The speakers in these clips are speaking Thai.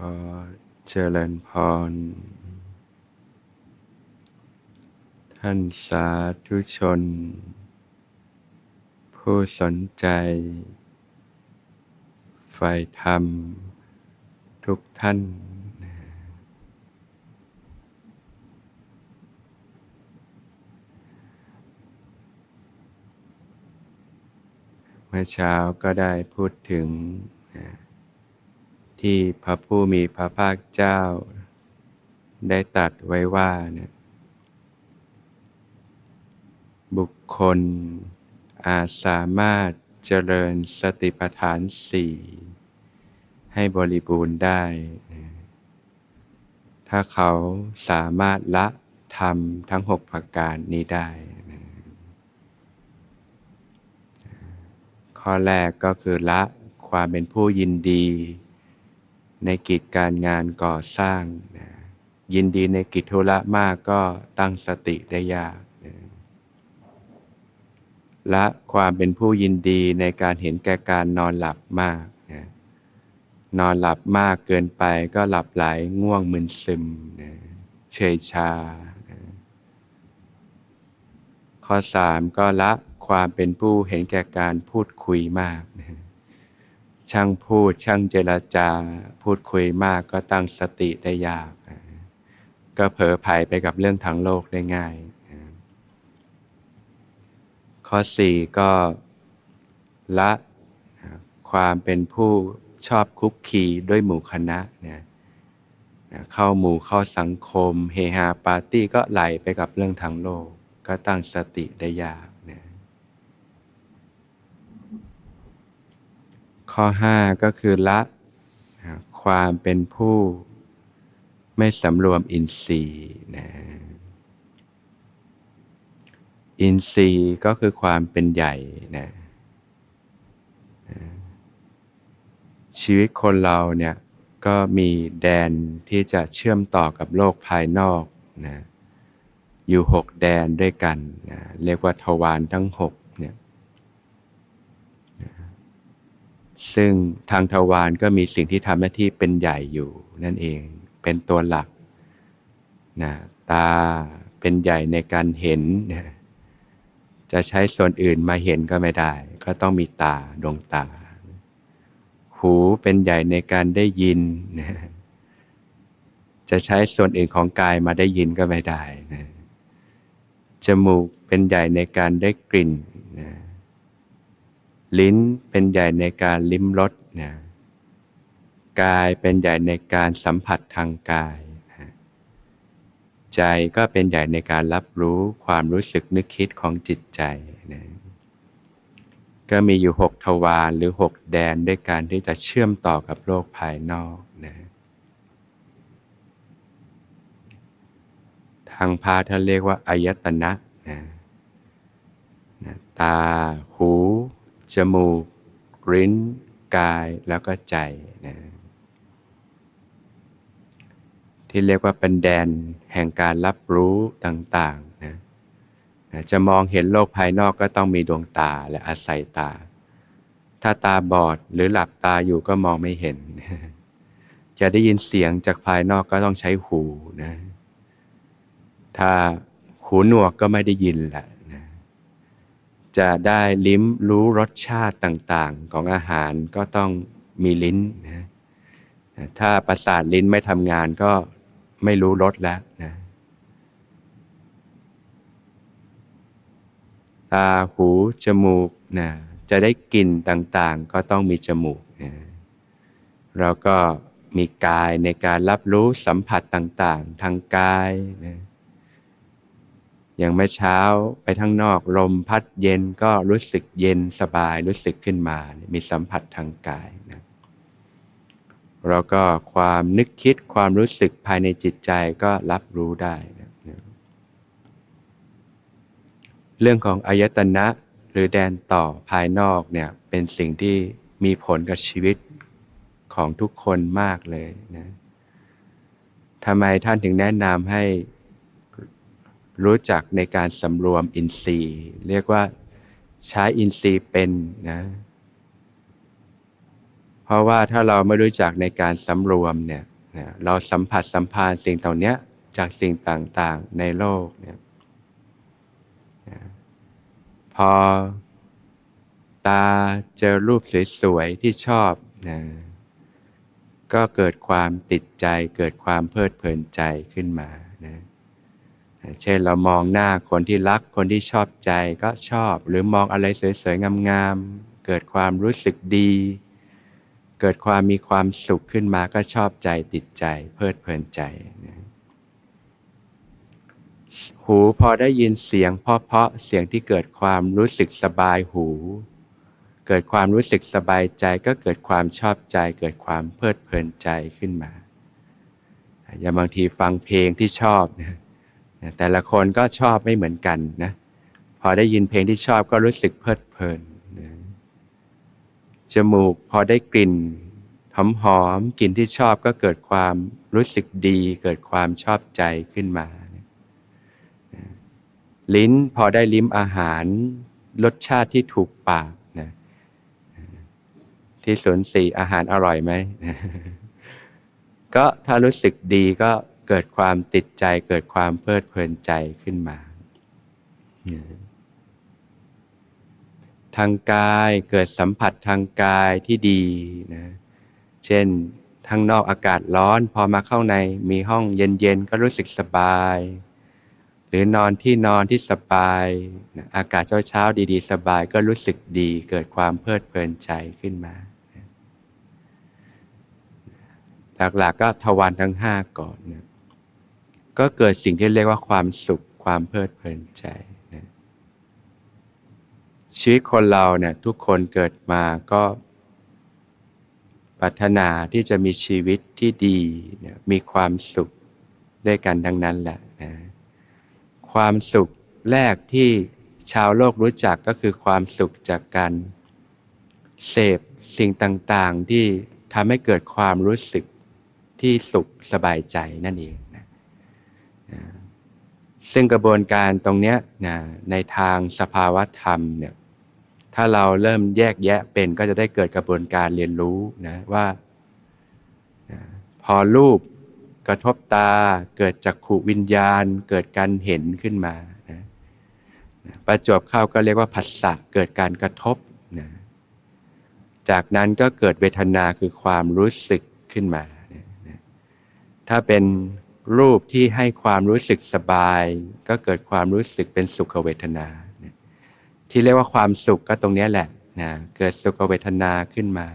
ขอเจริญพร ท่านสาธุชน ผู้สนใจใฝ่ธรรม ทุกท่าน เมื่อเช้าก็ได้พูดถึง ที่พระผู้มีพระภาคเจ้า ได้ตรัสไว้ว่าเนี่ยบุคคล อาจสามารถเจริญสติปัฏฐานสี่ให้บริบูรณ์ได้ ถ้าเขาสามารถละทำทั้งหกประการนี้ได้ ข้อแรกก็คือละความเป็นผู้ยินดี ในกิจการงานก่อสร้างนะยินดีในกิจธุระมากก็ตั้งสติได้ยากละความเป็นผู้ยินดีในการเห็นแก่การนอนหลับมากนะนอนหลับมากเกินไปก็หลับไหลง่วงมึนซึมนะเฉยชานะข้อสามก็ละความเป็นผู้เห็นแก่การพูดคุยมากนะ ช่างพูดช่างเจรจา พูดคุยมากก็ตั้งสติได้ยาก ก็เผลอไผ่ไปกับเรื่องทางโลกได้ง่าย ข้อสี่ก็ละความเป็นผู้ชอบคุกคีด้วยหมู่คณะเนี่ยเข้าหมู่เข้าสังคม เฮฮาปาร์ตี้ก็ไหลไปกับเรื่องทางโลก ก็ตั้งสติได้ยากเนี่ย ข้อห้าก็คือละความเป็นผู้ไม่สำรวมอินทรีย์นะอินทรีย์ก็คือความเป็นใหญ่นะชีวิตคนเราเนี่ยก็มีแดนที่จะเชื่อมต่อกับโลกภายนอกนะอยู่หกแดนด้วยกันนะเรียกว่าทวารทั้งหกเนี่ย ซึ่งทางทวารก็มีสิ่งที่ทำหน้าที่เป็นใหญ่อยู่นั่นเองเป็นตัวหลักนะตาเป็นใหญ่ในการเห็น จะใช้ส่วนอื่นมาเห็นก็ไม่ได้ ก็ต้องมีตาดวงตา หูเป็นใหญ่ในการได้ยิน จะใช้ส่วนอื่นของกายมาได้ยินก็ไม่ได้นะจมูกเป็นใหญ่ในการได้กลิ่น ลิ้นเป็นใหญ่ในการลิ้มรสนะกายเป็นใหญ่ในการสัมผัสทางกายใจก็เป็นใหญ่ในการรับรู้ความรู้สึกนึกคิดของจิตใจนะก็มีอยู่หกทวารหรือหกแดนด้วยการที่จะเชื่อมต่อกับโลกภายนอกนะทางพาท่านเรียกว่าอายตนะนะนะตา หู จมูกลิ้น กายแล้วก็ใจนะที่เรียกว่าเป็นแดนแห่งการรับรู้ต่างๆนะจะมองเห็นโลกภายนอกก็ต้องมีดวงตาและอาศัยตา ถ้าตาบอดหรือหลับตาอยู่ก็มองไม่เห็น จะได้ยินเสียงจากภายนอกก็ต้องใช้หูนะถ้าหูหนวกก็ไม่ได้ยินแหละ จะได้ลิ้มรู้รสชาติต่างๆ ของอาหารก็ต้องมีลิ้นนะถ้าประสาทลิ้นไม่ทำงานก็ไม่รู้รสแล้วนะตาหูจมูกนะจะได้กลิ่นต่างๆ ก็ต้องมีจมูกนะเราก็มีกายในการรับรู้สัมผัสต่างๆ ทางกายนะ อย่างเมื่อเช้าไปทั้งนอกลมพัดเย็นก็รู้สึกเย็นสบายรู้สึกขึ้นมา มีสัมผัสทางกายนะแล้วก็ความนึกคิดความรู้สึกภายในจิตใจก็รับรู้ได้นะเรื่องของอายตนะหรือแดนต่อภายนอกเนี่ยเป็นสิ่งที่มีผลกับชีวิตของทุกคนมากเลยนะทำไมท่านถึงแนะนำให้ รู้จักในการสำรวมอินทรีย์ เรียกว่าใช้อินทรีย์เป็นนะ เพราะว่าถ้าเราไม่รู้จักในการสำรวมเนี่ยเราสัมผัสสัมพันธ์สิ่งเหล่านี้จากสิ่งต่างๆในโลกเนี่ยพอตาเจอรูปสวยๆที่ชอบนะก็เกิดความติดใจเกิดความเพลิดเพลินใจขึ้นมา เช่นเรามองหน้าคนที่รักคนที่ชอบใจก็ชอบ หรือมองอะไรสวยๆ งามๆ เกิดความรู้สึกดี เกิดความมีความสุขขึ้นมาก็ชอบใจติดใจ เพลิดเพลินใจนะหูพอได้ยินเสียงเพาะๆเสียงที่เกิดความรู้สึกสบายหู เกิดความรู้สึกสบายใจก็เกิดความชอบใจ เกิดความเพลิดเพลินใจขึ้นมา อย่างบางทีฟังเพลงที่ชอบนะ แต่ละคนก็ชอบไม่เหมือนกันนะพอได้ยินเพลงที่ชอบก็รู้สึกเพลิดเพลินนะจมูกพอได้กลิ่นหอมหอมกลิ่นที่ชอบก็เกิดความรู้สึกดี เกิดความชอบใจขึ้นมา ลิ้นพอได้ลิ้มอาหาร รสชาติที่ถูกปากนะที่สวนสีอาหารอร่อยไหม ก็ถ้ารู้สึกดีก็ เกิดความติดใจเกิดความเพลิดเพลินใจขึ้นมา ทางกายเกิดสัมผัสทางกายที่ดีนะ เช่นทางนอกอากาศร้อน พอมาเข้าในมีห้องเย็นๆ ก็รู้สึกสบาย หรือนอนที่นอนที่สบายอากาศเช้าๆดีๆ สบายก็รู้สึกดี เกิดความเพลิดเพลินใจขึ้นมาหลักๆก็ทวารทั้งห้าก่อนนะ ก็เกิดสิ่งที่เรียกว่าความสุขความเพลิดเพลินใจนะชีวิตคนเราเนี่ยทุกคนเกิดมาก็ปรารถนาที่จะมีชีวิตที่ดีมีความสุขด้วยกันทั้งนั้นแหละนะความสุขแรกที่ชาวโลกรู้จักก็คือความสุขจากการเสพสิ่งต่าง ๆ ที่ทำให้เกิดความรู้สึกที่สุขสบายใจนั่นเอง ซึ่งกระบวนการตรงนี้นะในทางสภาวะธรรมเนี่ยถ้าเราเริ่มแยกแยะเป็นก็จะได้เกิดกระบวนการเรียนรู้นะว่านะพอรูปกระทบตาเกิดจักขุวิญญาณ เกิดการเห็นขึ้นมานะประจบเข้าก็เรียกว่าผัสสะเกิดการกระทบนะจากนั้นก็เกิดเวทนาคือความรู้สึกขึ้นมานะถ้าเป็น รูปที่ให้ความรู้สึกสบาย ก็เกิดความรู้สึกเป็นสุขเวทนา ที่เรียกว่าความสุขก็ตรงนี้แหละนะเกิดสุขเวทนาขึ้นมา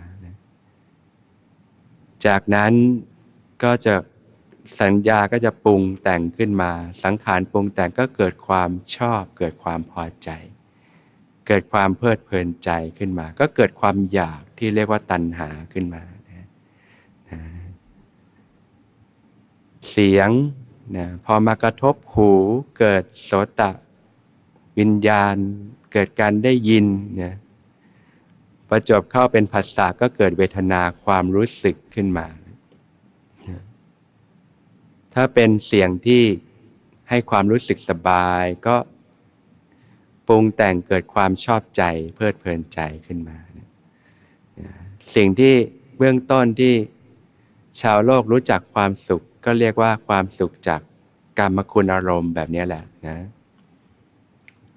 จากนั้นก็จะสัญญาก็จะปรุงแต่งขึ้นมา สังขารปรุงแต่งก็เกิดความชอบ เกิดความพอใจ เกิดความเพลิดเพลินใจขึ้นมา ก็เกิดความอยากที่เรียกว่าตัณหาขึ้นมา เสียงนะพอมากระทบหูเกิดโสตะ วิญญาณ เกิดการได้ยินนะประจบเข้าเป็นภาษาก็เกิดเวทนาความรู้สึกขึ้นมา ถ้าเป็นเสียงที่ให้ความรู้สึกสบายก็ปรุงแต่งเกิดความชอบใจ เพลิดเพลินใจขึ้นมา สิ่งที่เบื้องต้นที่ชาวโลกรู้จักความสุข ก็เรียกว่าความสุขจากกรรมคุณอารมณ์แบบนี้แหละนะ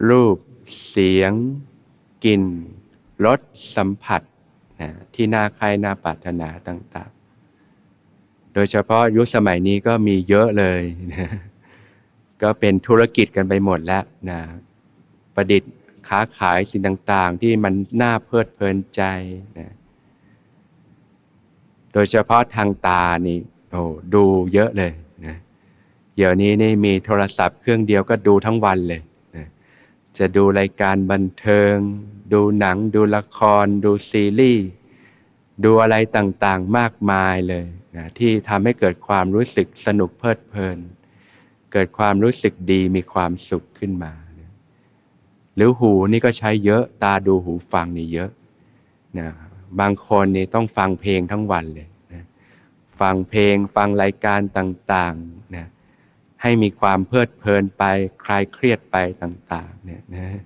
รูป เสียง กลิ่น รส สัมผัสนะที่น่าใครน่าปรารถนาต่าง ๆ โดยเฉพาะยุคสมัยนี้ก็มีเยอะเลยนะก็เป็นธุรกิจกันไปหมดแล้วนะ ประดิษฐ์ค้าขายสิ่งต่าง ๆ ที่มันน่าเพลิดเพลินใจนะโดยเฉพาะทางตานี่ โอ้ดูเยอะเลยนะเดี๋ยวนี้นี่มีโทรศัพท์เครื่องเดียวก็ดูทั้งวันเลยนะจะดูรายการบันเทิง ดูหนัง ดูละคร ดูซีรีส์ดูอะไรต่างๆมากมายเลยนะที่ทำให้เกิดความรู้สึกสนุกเพลิดเพลิน เกิดความรู้สึกดีมีความสุขขึ้นมา หรือหูนี่ก็ใช้เยอะตาดูหูฟังนี่เยอะนะบางคนนี่ต้องฟังเพลงทั้งวันเลย ฟังเพลง ฟังรายการต่างๆนะให้มีความเพลิดเพลินไปคลายเครียดไปต่างๆเนี่ยนะ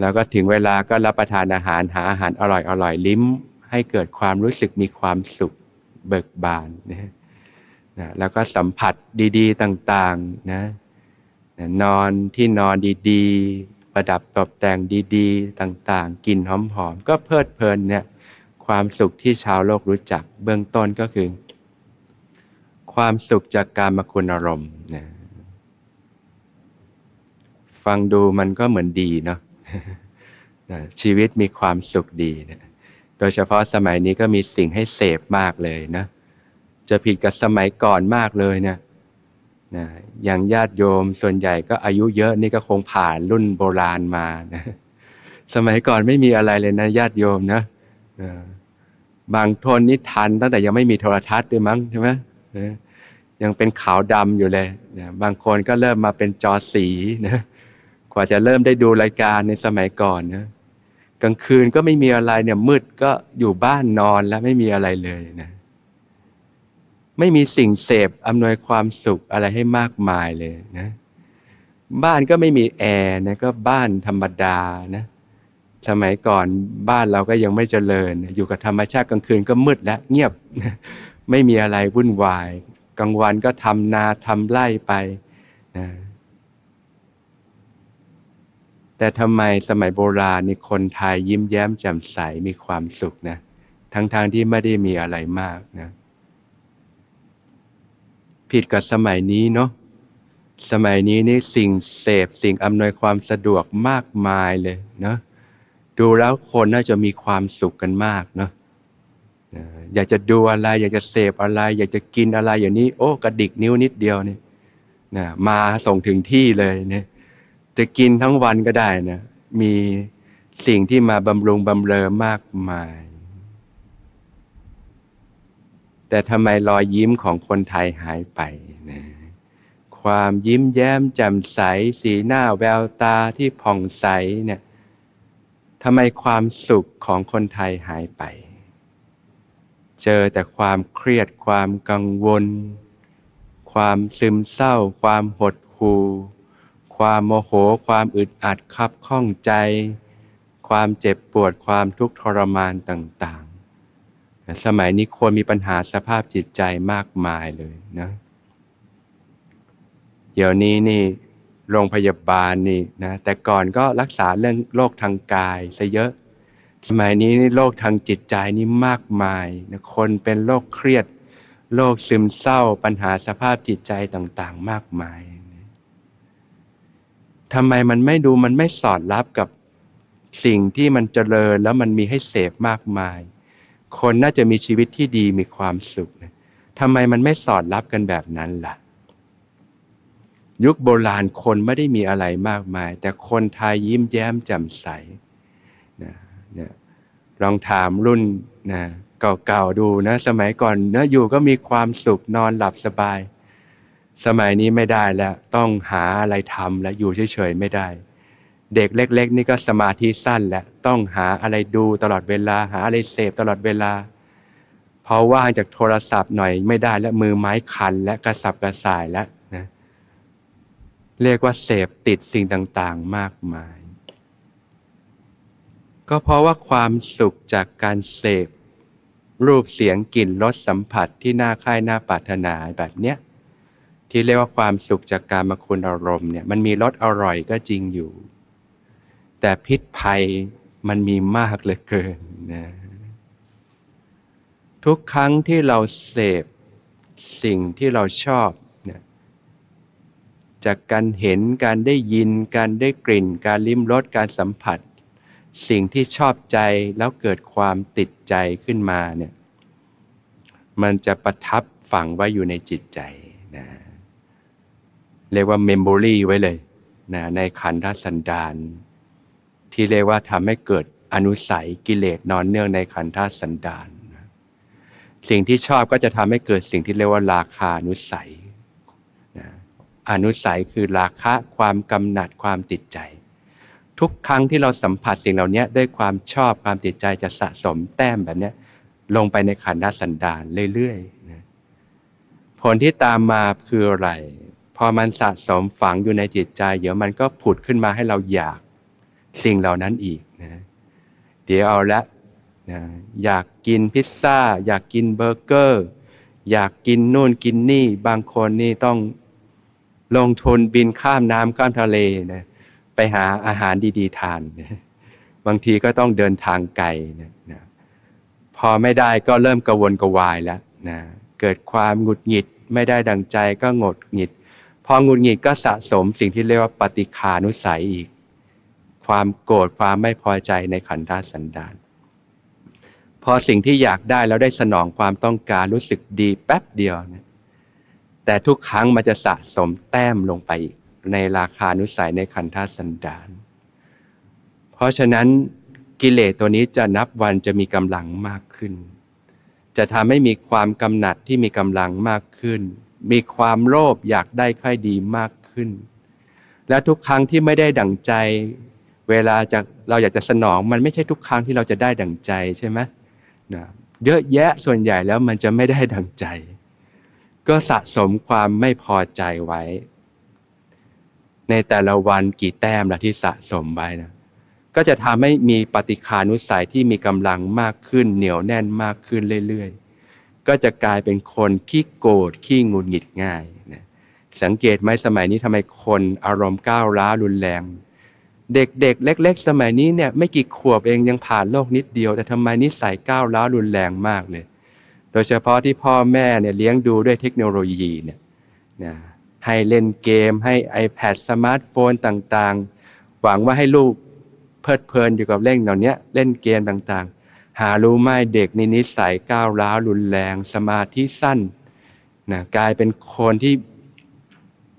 แล้วก็ถึงเวลาก็รับประทานอาหารหาอาหารอร่อยอร่อยลิ้ม ให้เกิดความรู้สึกมีความสุขเบิกบานนะนะแล้วก็สัมผัสดีๆต่างๆนะนะนอนที่นอนดีๆ ประดับตกแต่งดีๆ ต่างๆกลิ่นหอมๆก็เพลิดเพลินเนี่ย ความสุขที่ชาวโลกรู้จักเบื้องต้นก็คือ ความสุขจากการมาคุณอารมณ์นะฟังดูมันก็เหมือนดีเนาะชีวิตมีความสุขดีนะโดยเฉพาะสมัยนี้ก็มีสิ่งให้เสพมากเลยนะ จะผิดกับสมัยก่อนมากเลยเนะนะอย่างญาติโยมส่วนใหญ่ก็อายุเยอะนี่ก็คงผ่านรุ่นโบราณมานะสมัยก่อนไม่มีอะไรเลยนะญาติโยมนะนะ บางทนนี่ทันตั้งแต่ยังไม่มีโทรทัศน์ด้วยมั้งใช่ไหมยังเป็นขาวดำอยู่เลยนะบางคนก็เริ่มมาเป็นจอสีนะกว่าจะเริ่มได้ดูรายการในสมัยก่อนนะกลางคืนก็ไม่มีอะไรเนี่ยมืดก็อยู่บ้านนอนแล้วไม่มีอะไรเลยนะไม่มีสิ่งเสพอำนวยความสุขอะไรให้มากมายเลยนะ บ้านก็ไม่มีแอร์นะก็บ้านธรรมดานะ สมัยก่อนบ้านเราก็ยังไม่เจริญ อยู่กับธรรมชาติกลางคืนก็มืดและเงียบ ไม่มีอะไรวุ่นวาย กลางวันก็ทำนาทำไร่ไปนะแต่ทำไมสมัยโบราณนี่คนไทยยิ้มแย้มแจ่มใสมีความสุขนะทั้งๆทที่ไม่ได้มีอะไรมากนะผิดกับสมัยนี้เนาะสมัยนี้นี่สิ่งเสพสิ่งอำนวยความสะดวกมากมายเลยเนาะ ดูแล้วคนน่าจะมีความสุขกันมากเนาะอยากจะดูอะไร อยากจะเสพอะไร อยากจะกินอะไรอย่างนี้ โอ้กระดิกนิ้วนิดเดียวนี่นะมาส่งถึงที่เลยเนี่ยจะกินทั้งวันก็ได้นะมีสิ่งที่มาบำรุงบำเรอมากมาย แต่ทำไมรอยยิ้มของคนไทยหายไปนะความยิ้มแย้มแจ่มใส สีหน้าแววตาที่ผ่องใสเนี่ย ทำไมความสุขของคนไทยหายไป เจอแต่ความเครียดความกังวล ความซึมเศร้า ความหดหู่ความโมโห ความอึดอัดคับข้องใจ ความเจ็บปวดความทุกข์ทรมานต่างๆ สมัยนี้คนมีปัญหาสภาพจิตใจมากมายเลยนะ เดี๋ยวนี้นี่ โรงพยาบาลนี่นะแต่ก่อนก็รักษาเรื่องโรคทางกายซะเยอะ สมัยนี้นี่โรคทางจิตใจนี่มากมายนะคนเป็นโรคเครียดโรคซึมเศร้าปัญหาสภาพจิตใจต่างๆ มากมายทำไมมันไม่ดูมันไม่สอดรับกับสิ่งที่มันเจริญแล้วมันมีให้เสพมากมาย คนน่าจะมีชีวิตที่ดีมีความสุขนะทำไมมันไม่สอดรับกันแบบนั้นล่ะ ยุคโบราณคนไม่ได้มีอะไรมากมาย แต่คนไทยยิ้มแย้มแจ่มใสนะนะลองถามรุ่นนะเก่าๆดูนะ สมัยก่อนนะอยู่ก็มีความสุขนอนหลับสบาย สมัยนี้ไม่ได้แล้ว ต้องหาอะไรทำแล้วอยู่เฉยๆไม่ได้ เด็กเล็ก ๆ นี่ก็สมาธิสั้นแล้วต้องหาอะไรดูตลอดเวลา หาอะไรเสพตลอดเวลาพอว่างจากโทรศัพท์หน่อยไม่ได้แล้วมือไม้คันและกระสับกระส่ายและ เรียกว่าเสพติดสิ่งต่างๆมากมาย ก็เพราะว่าความสุขจากการเสพ รูปเสียงกลิ่นรสสัมผัสที่น่าค่ายน่าปรารถนาแบบเนี้ยที่เรียกว่าความสุขจากการมาคุณอารมณ์เนี่ยมันมีรสอร่อยก็จริงอยู่ แต่พิษภัยมันมีมากเหลือเกินนะทุกครั้งที่เราเสพสิ่งที่เราชอบ จากการเห็นการได้ยิน การได้กลิ่น การลิ้มรสการสัมผัส สิ่งที่ชอบใจแล้วเกิดความติดใจขึ้นมาเนี่ยมันจะประทับฝังไว้อยู่ในจิตใจนะเรียกว่าเมมโมรีไว้เลยนะในขันธสันดานที่เรียกว่าทำให้เกิดอนุสัยกิเลสนอนเนื่องในขันธสันดานสิ่งที่ชอบก็จะทำให้เกิดสิ่งที่เรียกว่าราคานุสัย อนุสัยคือราคะความกำหนัดความติดใจ ทุกครั้งที่เราสัมผัสสิ่งเหล่านี้ด้วยความชอบความติดใจจะสะสมแต้มแบบนี้ลงไปในขันธสันดานเรื่อยๆนะผลที่ตามมาคืออะไร พอมันสะสมฝังอยู่ในจิตใจ เดี๋ยวมันก็ผุดขึ้นมาให้เราอยากสิ่งเหล่านั้นอีกนะเดี๋ยวเอาละนะอยากกินพิซซ่า อยากกินเบอร์เกอร์ อยากกินนู่นกินนี่ บางคนนี่ต้อง ลงทุนบินข้ามน้ำข้ามทะเลนะไปหาอาหารดีๆทานนะบางทีก็ต้องเดินทางไกลนะนะพอไม่ได้ก็เริ่มกระวนกระวายแล้วนะเกิดความหงุดหงิดไม่ได้ดังใจก็หงดหงิด พอหงุดหงิดก็สะสมสิ่งที่เรียกว่าปฏิคานุสัยอีก ความโกรธความไม่พอใจในขันธสันดาน พอสิ่งที่อยากได้แล้วได้สนองความต้องการรู้สึกดีแป๊บเดียวนะ แต่ทุกครั้งมันจะสะสมแต้มลงไปอีกในราคานุสัยในขันธสันดาน เพราะฉะนั้นกิเลสตัวนี้จะนับวันจะมีกำลังมากขึ้น จะทำให้มีความกำหนัดที่มีกำลังมากขึ้น มีความโลภอยากได้ค่อยดีมากขึ้น และทุกครั้งที่ไม่ได้ดั่งใจ เวลาจะเราอยากจะสนองมันไม่ใช่ทุกครั้งที่เราจะได้ดั่งใจใช่ไหมนะเยอะแยะส่วนใหญ่แล้วมันจะไม่ได้ดั่งใจ ก็สะสมความไม่พอใจไว้ ในแต่ละวันกี่แต้มละที่สะสมไว้นะก็จะทำให้มีปฏิคานุสัยที่มีกำลังมากขึ้นเหนียวแน่นมากขึ้นเรื่อยๆ ก็จะกลายเป็นคนขี้โกรธขี้งุนหงิดง่ายนะสังเกตไหมสมัยนี้ทำไมคนอารมณ์ก้าวร้าวรุนแรง เด็กๆ เล็ก ๆ สมัยนี้เนี่ยไม่กี่ขวบเองยังผ่านโลกนิดเดียว แต่ทำไมนิสัยก้าวร้าวรุนแรงมากเลย โดยเฉพาะที่พ่อแม่เนี่ยเลี้ยงดูด้วยเทคโนโลยีเนี่ยนะให้เล่นเกมให้ iPad สมาร์ทโฟนต่างๆ หวังว่าให้ลูกเพลิดเพลินอยู่กับเล่นเหล่านี้เล่นเกมต่างๆ หารู้ไหมเด็กในนิสัยก้าวร้าวรุนแรง สมาธิสั้นนะกลายเป็นคนที่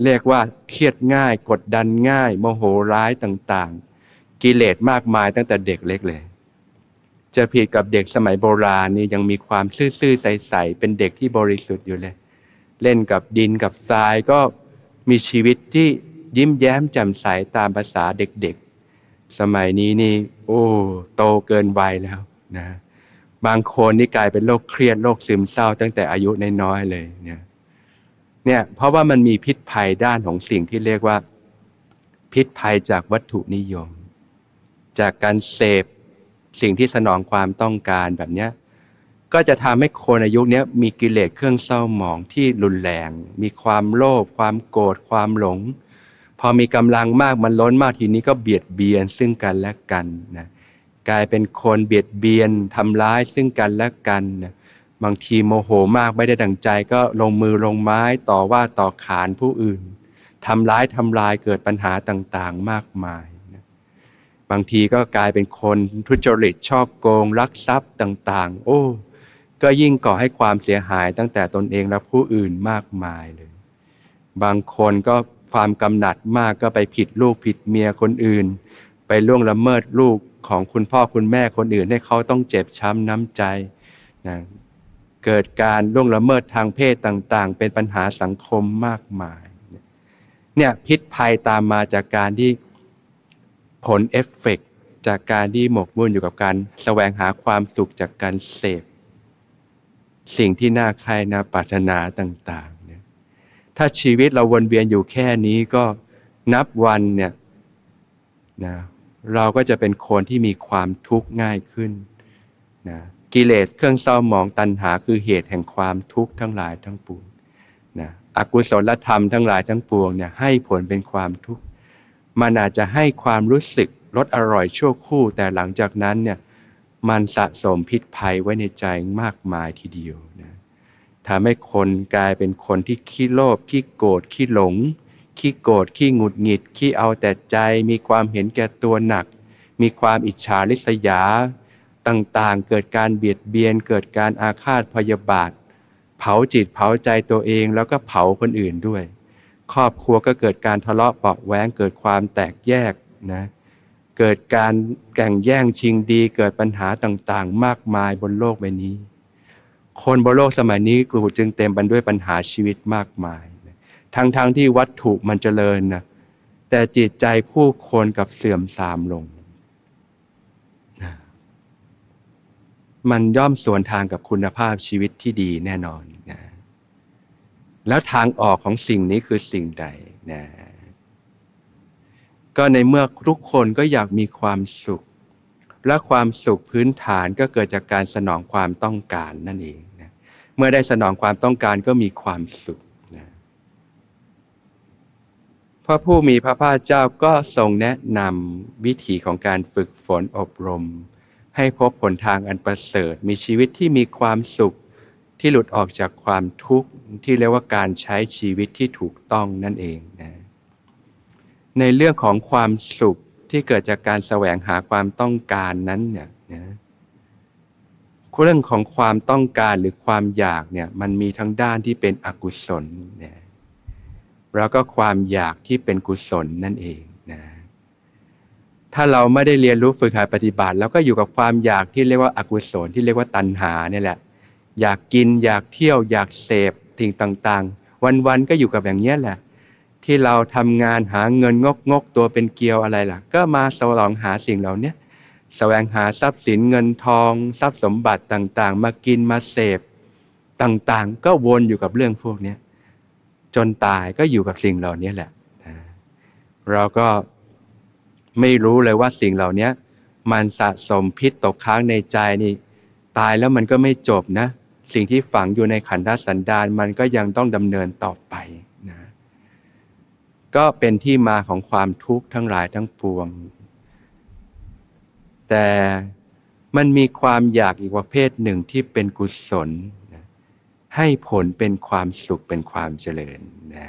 เรียกว่าเครียดง่าย กดดันง่าย โมโหร้ายต่างๆ กิเลสมากมายตั้งแต่เด็กเล็กเลย จะผิดกับเด็กสมัยโบราณนี่ยังมีความซื่อๆใสๆเป็นเด็กที่บริสุทธิ์อยู่เลย เล่นกับดินกับทรายก็มีชีวิตที่ยิ้มแย้มแจ่มใสตามภาษาเด็กๆ สมัยนี้นี่ โอ้โตเกินวัยแล้วนะ บางคนนี่กลายเป็นโรคเครียดโรคซึมเศร้าตั้งแต่อายุน้อยๆเลยเนี่ยเนี่ยเพราะว่ามันมีพิษภัยด้านของสิ่งที่เรียกว่า พิษภัยจากวัตถุนิยม จากการเสพ สิ่งที่สนองความต้องการแบบเนี้ยก็จะทำให้คนอายุนี้มีกิเลสเครื่องเศร้าหมองที่รุนแรง มีความโลภความโกรธความหลง พอมีกำลังมากมันล้นมากทีนี้ก็เบียดเบียนซึ่งกันและกันนะกลายเป็นคนเบียดเบียนทำร้ายซึ่งกันและกันนะบางทีโมโหมากไม่ได้ดังใจก็ลงมือลงไม้ต่อว่าต่อขานผู้อื่นทำร้ายทำลายเกิดปัญหาต่างๆ มากมาย บางทีก็กลายเป็นคนทุจริตชอบโกงลักทรัพย์ต่างๆ โอ้ ก็ยิ่งก่อให้ความเสียหายตั้งแต่ตนเองและผู้อื่นมากมายเลย บางคนก็ความกำหนัดมากก็ไปผิดลูกผิดเมียคนอื่น ไปล่วงละเมิดลูกของคุณพ่อคุณแม่คนอื่น ให้เขาต้องเจ็บช้ำน้ำใจนะเกิดการล่วงละเมิดทางเพศต่างๆ เป็นปัญหาสังคมมากมายเนี่ยพิษภัยตามมาจากการที่ ผลเอฟเฟกจากการที่หมกมุ่นอยู่กับการแสวงหาความสุขจากการเสพสิ่งที่น่าใคร่น่าปรารถนาต่างๆเนี่ยถ้าชีวิตเราวนเวียนอยู่แค่นี้ก็นับวันเนี่ยนะเราก็จะเป็นคนที่มีความทุกข์ง่ายขึ้นนะกิเลสเครื่องเศร้าหมองตัณหาคือเหตุแห่งความทุกข์ทั้งหลายทั้งปวงนะอกุศลธรรมทั้งหลายทั้งปวงเนี่ยให้ผลเป็นความทุกข์ มันอาจจะให้ความรู้สึกรสอร่อยชั่วคู่ แต่หลังจากนั้นเนี่ยมันสะสมพิษภัยไว้ในใจมากมายทีเดียวนะทำให้คนกลายเป็นคนที่ขี้โลภขี้โกรธขี้หลง ขี้โกรธขี้หงุดหงิดขี้เอาแต่ใจมีความเห็นแก่ตัวหนัก มีความอิจฉาริษยา ต่างๆ เกิดการเบียดเบียน เกิดการอาฆาตพยาบาท เผาจิตเผาใจตัวเองแล้วก็เผาคนอื่นด้วย ครอบครัวก็เกิดการทะเลาะเปาะแว้งเกิดความแตกแยกนะเกิดการแข่งแย่งชิงดีเกิดปัญหาต่างๆ มากมายบนโลกใบนี้ คนบนโลกสมัยนี้กลุ่จึงเต็มไปด้วยปัญหาชีวิตมากมาย ทั้งๆทที่วัตถุมันเจริญนะแต่จิตใจผู้คนกับเสื่อมทรามลงมันย่อมสวนทางกับคุณภาพชีวิตที่ดีแน่นอน แล้วทางออกของสิ่งนี้คือสิ่งใดนะก็ในเมื่อทุกคนก็อยากมีความสุข และความสุขพื้นฐานก็เกิดจากการสนองความต้องการนั่นเองนะเมื่อได้สนองความต้องการก็มีความสุขนะพระผู้มีพระภาคเจ้าก็ทรงแนะนำวิธีของการฝึกฝนอบรม ให้พบผลทางอันประเสริฐ มีชีวิตที่มีความสุข ที่หลุดออกจากความทุกข์ที่เรียกว่าการใช้ชีวิตที่ถูกต้องนั่นเองนะในเรื่องของความสุขที่เกิดจากการแสวงหาความต้องการนั้นเนี่ยนะเรื่องของความต้องการหรือความอยากเนี่ยมันมีทั้งด้านที่เป็นอกุศลนะแล้วก็ความอยากที่เป็นกุศลนั่นเองนะถ้าเราไม่ได้เรียนรู้ฝึกหัดปฏิบัติ แล้วก็อยู่กับความอยากที่เรียกว่าอากุศลที่เรียกว่าตัณหาเนี่ยแหละ อยากกิน อยากเที่ยว อยากเสพสิ่งต่างๆ วันๆก็อยู่กับอย่างนี้แหละ ที่เราทำงานหาเงินงกงกตัวเป็นเกลียวอะไรล่ะ ก็มาสวองหาสิ่งเหล่านี้แสวงหาทรัพย์สินเงินทอง ทรัพย์สมบัติต่างๆ มากินมาเสพต่างๆ ก็วนอยู่กับเรื่องพวกนี้จนตายก็อยู่กับสิ่งเหล่านี้แหละเราก็ไม่รู้เลยว่าสิ่งเหล่านี้มันสะสมพิษตกค้างในใจนี่ ตายแล้วมันก็ไม่จบนะ สิ่งที่ฝังอยู่ในขันธสันดานมันก็ยังต้องดำเนินต่อไปนะก็เป็นที่มาของความทุกข์ทั้งหลายทั้งปวง แต่มันมีความอยากอีกประเภทหนึ่งที่เป็นกุศลนะให้ผลเป็นความสุขเป็นความเจริญนะ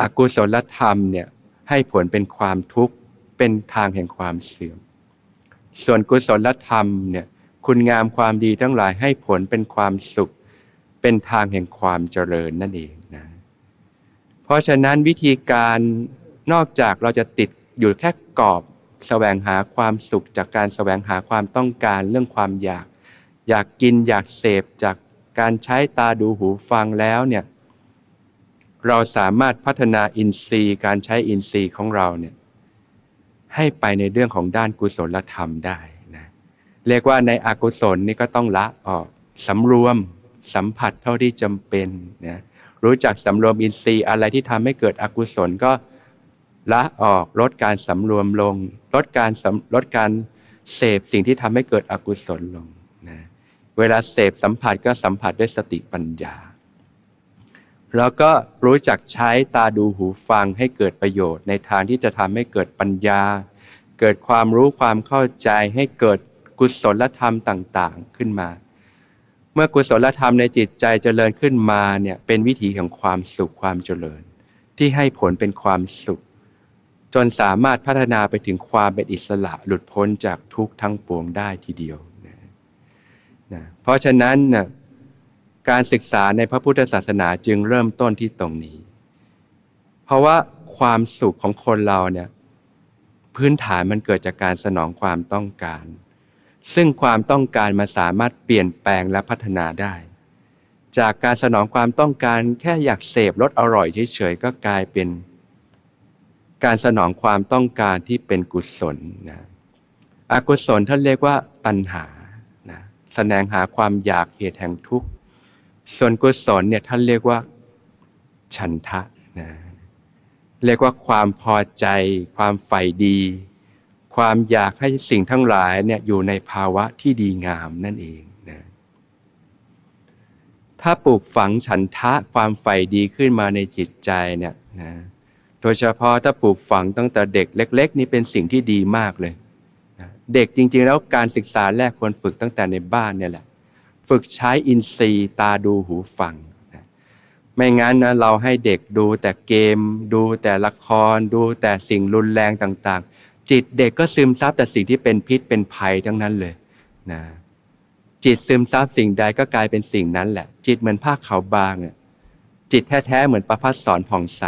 อกุศลธรรมเนี่ยให้ผลเป็นความทุกข์เป็นทางแห่งความเสื่อม ส่วนกุศลธรรมเนี่ย คุณงามความดีทั้งหลายให้ผลเป็นความสุข เป็นทางแห่งความเจริญนั่นเองนะ เพราะฉะนั้นวิธีการนอกจากเราจะติดอยู่แค่กรอบแสวงหาความสุขจากการแสวงหาความต้องการเรื่องความอยาก อยากกินอยากเสพจากการใช้ตาดูหูฟังแล้วเนี่ยเราสามารถพัฒนาอินทรีย์ การใช้อินทรีย์ของเราเนี่ยให้ไปในเรื่องของด้านกุศลธรรมได้ เรียกว่าในอกุศลนี่ก็ต้องละออกสำรวมสัมผัสเท่าที่จำเป็นนะรู้จักสำรวมอินทรีย์อะไรที่ทำให้เกิดอกุศลก็ละออกลดการสำรวมลง ลดการลดการเสพสิ่งที่ทำให้เกิดอกุศลลงนะเวลาเสพสัมผัสก็สัมผัสด้วยสติปัญญา แล้วก็รู้จักใช้ตาดูหูฟังให้เกิดประโยชน์ ในทางที่จะทำให้เกิดปัญญา เกิดความรู้ความเข้าใจให้เกิด กุศลธรรมต่างๆขึ้นมา เมื่อกุศลธรรมในจิตใจเจริญขึ้นมาเนี่ยเป็นวิถีของความสุขความเจริญ ที่ให้ผลเป็นความสุข จนสามารถพัฒนาไปถึงความเป็นอิสระหลุดพ้นจากทุกข์ทั้งปวงได้ทีเดียวนะนะเพราะฉะนั้นนะการศึกษาในพระพุทธศาสนาจึงเริ่มต้นที่ตรงนี้ เพราะว่าความสุขของคนเราเนี่ยพื้นฐานมันเกิดจากการสนองความต้องการ ซึ่งความต้องการมาสามารถเปลี่ยนแปลงและพัฒนาได้ จากการสนองความต้องการแค่อยากเสพรสอร่อยเฉยๆก็กลายเป็น การสนองความต้องการที่เป็นกุศลนะอกุศลท่านเรียกว่าตัณหานะแสดงหาความอยากเหตุแห่งทุกข์ ส่วนกุศลเนี่ยท่านเรียกว่า ฉันทะนะเรียกว่าความพอใจ ความใฝ่ดี ความอยากให้สิ่งทั้งหลายเนี่ยอยู่ในภาวะที่ดีงามนั่นเองนะถ้าปลูกฝังฉันทะความใฝ่ดีขึ้นมาในจิตใจเนี่ยนะโดยเฉพาะถ้าปลูกฝังตั้งแต่เด็กเล็ก ๆ นี่เป็นสิ่งที่ดีมากเลยนะเด็กจริง ๆ แล้วการศึกษาแรกควรฝึกตั้งแต่ในบ้านเนี่ยแหละ ฝึกใช้อินทรีย์ตาดูหูฟังนะไม่งั้นนะเราให้เด็กดูแต่เกม ดูแต่ละคร ดูแต่สิ่งรุนแรงต่างๆ จิตเด็กก็ซึมซับแต่สิ่งที่เป็นพิษเป็นภัยทั้งนั้นเลยนะจิตซึมซับสิ่งใดก็กลายเป็นสิ่งนั้นแหละ จิตเหมือนผ้าขาวบางอะจิตแท้ๆเหมือนประพัดสอนผ่องใส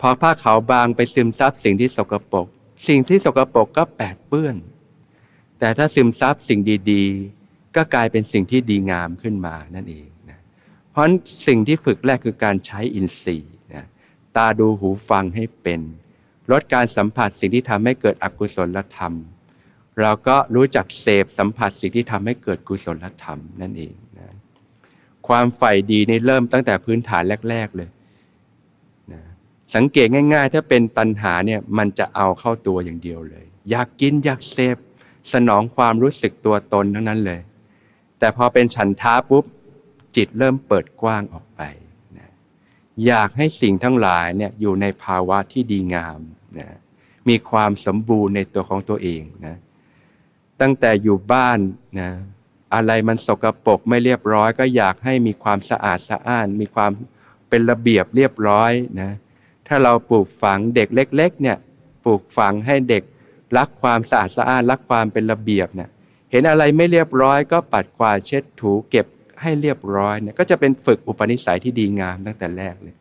พอผ้าขาวบางไปซึมซับสิ่งที่สกปรกสิ่งที่สกปรกก็แปดเปื้อน แต่ถ้าซึมซับสิ่งดีๆ ก็กลายเป็นสิ่งที่ดีงามขึ้นมานั่นเองนะเพราะสิ่งที่ฝึกแรกคือการใช้อินทรีย์นะตาดูหูฟังให้เป็น ลดการสัมผัสสิ่งที่ทำให้เกิดอกุศลธรรม เราก็รู้จักเสพสัมผัสสิ่งที่ทำให้เกิดกุศลธรรมนั่นเองนะความใฝ่ดีในเริ่มตั้งแต่พื้นฐานแรก ๆเลยนะสังเกตง่าย ๆ ถ้าเป็นตัณหาเนี่ยมันจะเอาเข้าตัวอย่างเดียวเลย อยากกินอยากเสพสนองความรู้สึกตัวตนทั้งนั้นเลย แต่พอเป็นฉันท้าปุ๊บจิตเริ่มเปิดกว้างออกไป อยากให้สิ่งทั้งหลายเนี่ยอยู่ในภาวะที่ดีงามนะมีความสมบูรณ์ในตัวของตัวเองนะตั้งแต่อยู่บ้านนะอะไรมันสกรปรกไม่เรียบร้อย ก็อยากให้มีความสะอาดสะอ้าน มีความเป็นระเบียบเรียบร้อยนะถ้าเราปลูกฝังเด็กเล็ก ๆ เนี่ยปลูกฝังให้เด็กรักความสะอาดสะอ้านรักความเป็นระเบียบเนี่ยเห็นอะไรไม่เรียบร้อยก็ปัดกวาดเช็ดถูเก็บ ให้เรียบร้อยเนี่ยก็จะเป็นฝึกอุปนิสัยที่ดีงามตั้งแต่แรกเลย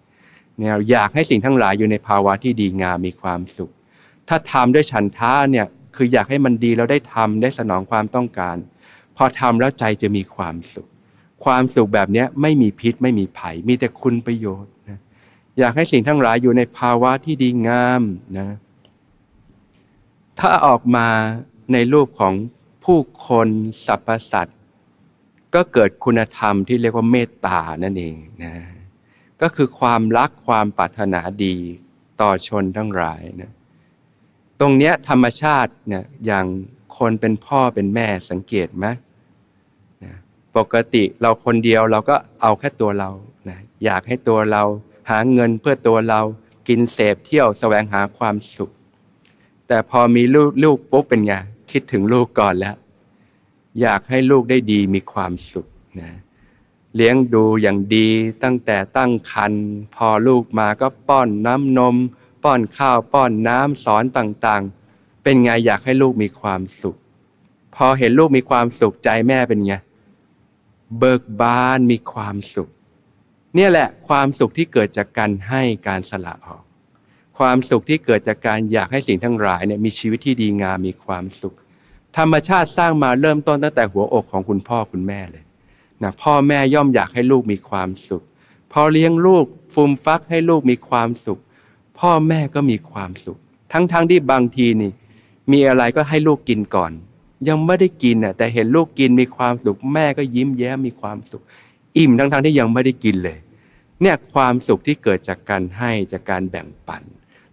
เนี่ยอยากให้สิ่งทั้งหลายอยู่ในภาวะที่ดีงามมีความสุข ถ้าทำด้วยฉันท้าเนี่ยคืออยากให้มันดีแล้วได้ทำได้สนองความต้องการ พอทำแล้วใจจะมีความสุข ความสุขแบบนี้ไม่มีพิษไม่มีภัยมีแต่คุณประโยชน์นะอยากให้สิ่งทั้งหลายอยู่ในภาวะที่ดีงามนะถ้าออกมาในรูปของผู้คนสรรพสัตว์ ก็เกิดคุณธรรมที่เรียกว่าเมตตานั่นเองนะก็คือความรักความปรารถนาดีต่อชนทั้งหลายนะตรงเนี้ยธรรมชาติเนี่ยอย่างคนเป็นพ่อเป็นแม่สังเกตไหมนะปกติเราคนเดียวเราก็เอาแค่ตัวเรานะอยากให้ตัวเราหาเงินเพื่อตัวเรากินเสพเที่ยวแสวงหาความสุข แต่พอมีลูกลูกปุ๊บเป็นไงคิดถึงลูกก่อนแล้ว อยากให้ลูกได้ดีมีความสุขนะเลี้ยงดูอย่างดีตั้งแต่ตั้งครรภ์พอลูกมาก็ป้อนน้ำนม ป้อนข้าวป้อนน้ำสอนต่างๆ เป็นไงอยากให้ลูกมีความสุข พอเห็นลูกมีความสุขใจแม่เป็นไงเบิกบานมีความสุข เนี่ยแหละความสุขที่เกิดจากการให้การสละออก ความสุขที่เกิดจากการอยากให้สิ่งทั้งหลายเนี่ยมีชีวิตที่ดีงามมีความสุข ธรรมชาติสร้างมาเริ่มต้นตั้งแต่หัวอกของคุณพ่อคุณแม่เลยนะพ่อแม่ย่อมอยากให้ลูกมีความสุข พอเลี้ยงลูกฟูมฟักให้ลูกมีความสุข พ่อแม่ก็มีความสุข ทั้งๆทที่บางทีนี่ มีอะไรก็ให้ลูกกินก่อน ยังไม่ได้กินน่ะแต่เห็นลูกกินมีความสุข แม่ก็ยิ้มแย้มมีความสุข อิ่มทั้งๆทที่ยังไม่ได้กินเลย เนี่ยความสุขที่เกิดจากการให้จากการแบ่งปัน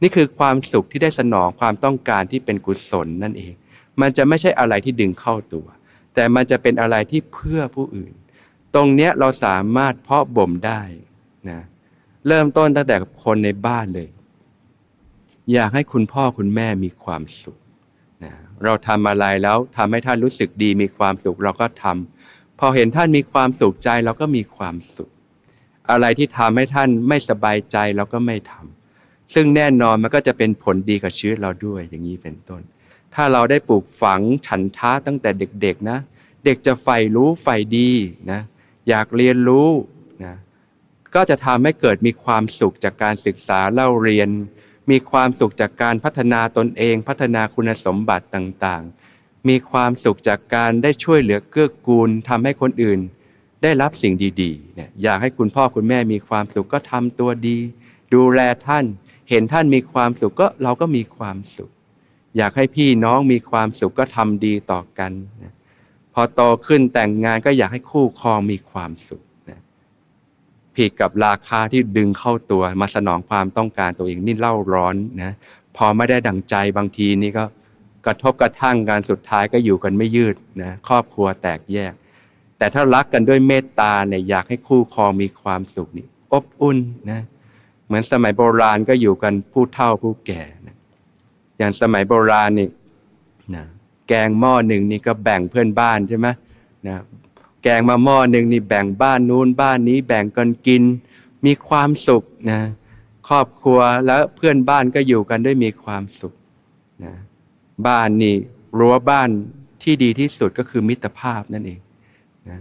นี่คือความสุขที่ได้สนองความต้องการที่เป็นกุศลนั่นเอง มันจะไม่ใช่อะไรที่ดึงเข้าตัว แต่มันจะเป็นอะไรที่เพื่อผู้อื่น ตรงเนี้ยเราสามารถเพาะบ่มได้นะเริ่มต้นตั้งแต่กับคนในบ้านเลย อยากให้คุณพ่อคุณแม่มีความสุขนะเราทำอะไรแล้วทำให้ท่านรู้สึกดีมีความสุขเราก็ทำพอเห็นท่านมีความสุขใจเราก็มีความสุข อะไรที่ทำให้ท่านไม่สบายใจเราก็ไม่ทำซึ่งแน่นอนมันก็จะเป็นผลดีกับชีวิตเราด้วยอย่างนี้เป็นต้น ถ้าเราได้ปลูกฝังฉันท้าตั้งแต่เด็กๆนะ เด็กจะใฝ่รู้ใฝ่ดีนะ อยากเรียนรู้นะ ก็จะทำให้เกิดมีความสุขจากการศึกษาเล่าเรียน มีความสุขจากการพัฒนาตนเอง พัฒนาคุณสมบัติต่างๆ มีความสุขจากการได้ช่วยเหลือเกื้อกูลทำให้คนอื่น ได้รับสิ่งดีๆเนี่ยอยากให้คุณพ่อคุณแม่มีความสุขก็ทำตัวดี ดูแลท่าน เห็นท่านมีความสุขก็เราก็มีความสุข อยากให้พี่น้องมีความสุขก็ทำดีต่อกันนะพอโตขึ้นแต่งงานก็อยากให้คู่ครองมีความสุขนะผิดกับราคาที่ดึงเข้าตัวมาสนองความต้องการตัวเองนี่เล่าร้อนนะพอไม่ได้ดังใจบางทีนี่ก็กระทบกระทั่งการสุดท้ายก็อยู่กันไม่ยืดนะครอบครัวแตกแยก แต่ถ้ารักกันด้วยเมตตาเนี่ยอยากให้คู่ครองมีความสุขนี่อบอุ่นนะเหมือนสมัยโบราณก็อยู่กันผู้เฒ่าผู้แก่ อย่างสมัยโบราณนี่นะแกงหม้อหนึ่งนี่ก็แบ่งเพื่อนบ้านใช่ไหมนะแกงมาหม้อหนึ่งนี่แบ่งบ้านนู้นบ้านนี้แบ่งกันกิน มีความสุขนะครอบครัวแล้วเพื่อนบ้านก็อยู่กันด้วยมีความสุขนะบ้านนี่รั้วบ้านที่ดีที่สุดก็คือมิตรภาพนั่นเองนะ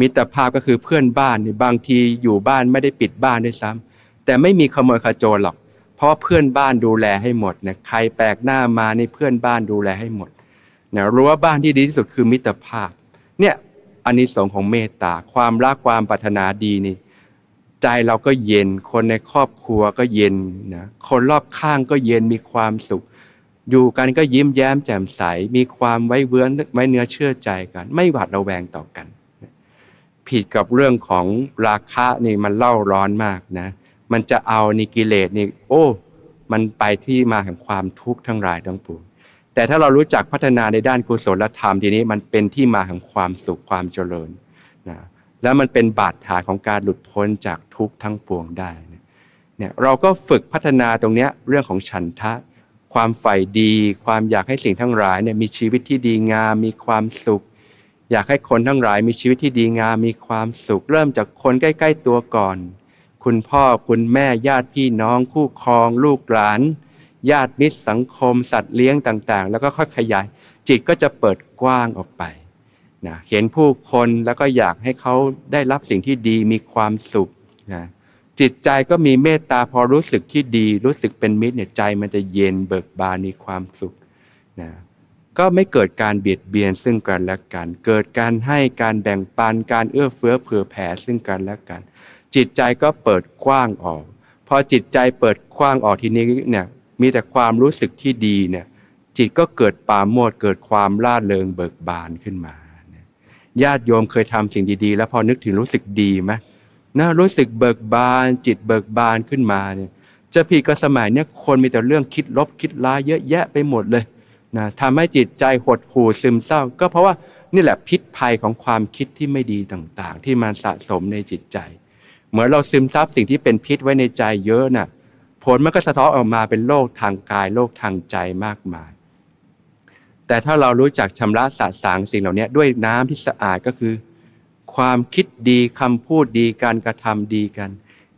มิตรภาพก็คือเพื่อนบ้านนี่บางทีอยู่บ้านไม่ได้ปิดบ้านด้วยซ้ำแต่ไม่มีขโมยขโจรหรอก เพราะว่าเพื่อนบ้านดูแลให้หมดนะใครแปลกหน้ามาในเพื่อนบ้านดูแลให้หมดนะรู้ว่าบ้านที่ดีที่สุดคือมิตรภาพ เนี่ยอันนี้สงของเมตตาความรักความปรารถนาดีนี่ ใจเราก็เย็น คนในครอบครัวก็เย็นนะคนรอบข้างก็เย็นมีความสุข อยู่กันก็ยิ้มแย้มแจ่มใส มีความไว้เวื้อนไว้เนื้อเชื่อใจกัน ไม่หวาดระแวงต่อกัน ผิดกับเรื่องของราคะนี่มันเล่าร้อนมากนะ มันจะเอานิกิเลสนี่โอ้ มันไปที่มาแห่งความทุกข์ทั้งหลายทั้งปวงแต่ถ้าเรารู้จักพัฒนาในด้านกุศลธรรมทีนี้มันเป็นที่มาของความสุขความเจริญนะแล้วมันเป็นบาดฐานของการหลุดพ้นจากทุกข์ทั้งปวงได้เนี่ยเราก็ฝึกพัฒนาตรงนี้เรื่องของฉันทะ ความใฝ่ดี ความอยากให้สิ่งทั้งหลายเนี่ยมีชีวิตที่ดีงามมีความสุข อยากให้คนทั้งหลายมีชีวิตที่ดีงามมีความสุข เริ่มจากคนใกล้ ๆ ตัวก่อน คุณพ่อคุณแม่ญาติพี่น้องคู่ครอง ลูกหลาน ญาติมิตรสังคม สัตว์เลี้ยงต่างๆ แล้วก็ค่อยขยาย จิตก็จะเปิดกว้างออกไปนะเห็นผู้คนแล้วก็อยากให้เขาได้รับสิ่งที่ดีมีความสุขนะจิตใจก็มีเมตตาพอรู้สึกที่ดี รู้สึกเป็นมิตรเนี่ยใจมันจะเย็นเบิกบานมีความสุขนะ ก็ไม่เกิดการเบียดเบียนซึ่งกันและกัน เกิดการให้การแบ่งปันการเอื้อเฟื้อเผื่อแผ่ซึ่งกันและกัน จิตใจก็เปิดกว้างออก พอจิตใจเปิดกว้างออกทีนี้เนี่ยมีแต่ความรู้สึกที่ดีเนี่ยจิตก็เกิดปาโมดเกิดความร่าเริงเบิกบานขึ้นมาญาติโยมเคยทำสิ่งดีๆ แล้วพอนึกถึงรู้สึกดีไหมนะรู้สึกเบิกบาน จิตเบิกบานขึ้นมาเนี่ยจะผิดกับสมัยเนี้ยคนมีแต่เรื่องคิดลบคิดร้ายเยอะแยะไปหมดเลย นะทำให้จิตใจหดหู่ซึมเศร้า ก็เพราะว่านี่แหละพิษภัยของความคิดที่ไม่ดีต่างๆ ที่มันสะสมในจิตใจ เหมือนเราซึมซับสิ่งที่เป็นพิษไว้ในใจเยอะนะ่ะผลมันก็สะท้อนออกมาเป็นโรคทางกายโรคทางใจมากมาย แต่ถ้าเรารู้จักชำระสะสางสิ่งเหล่านี้ด้วยน้ำที่สะอาดก็คือ ความคิดดีคำพูดดีการกระทำดีกัน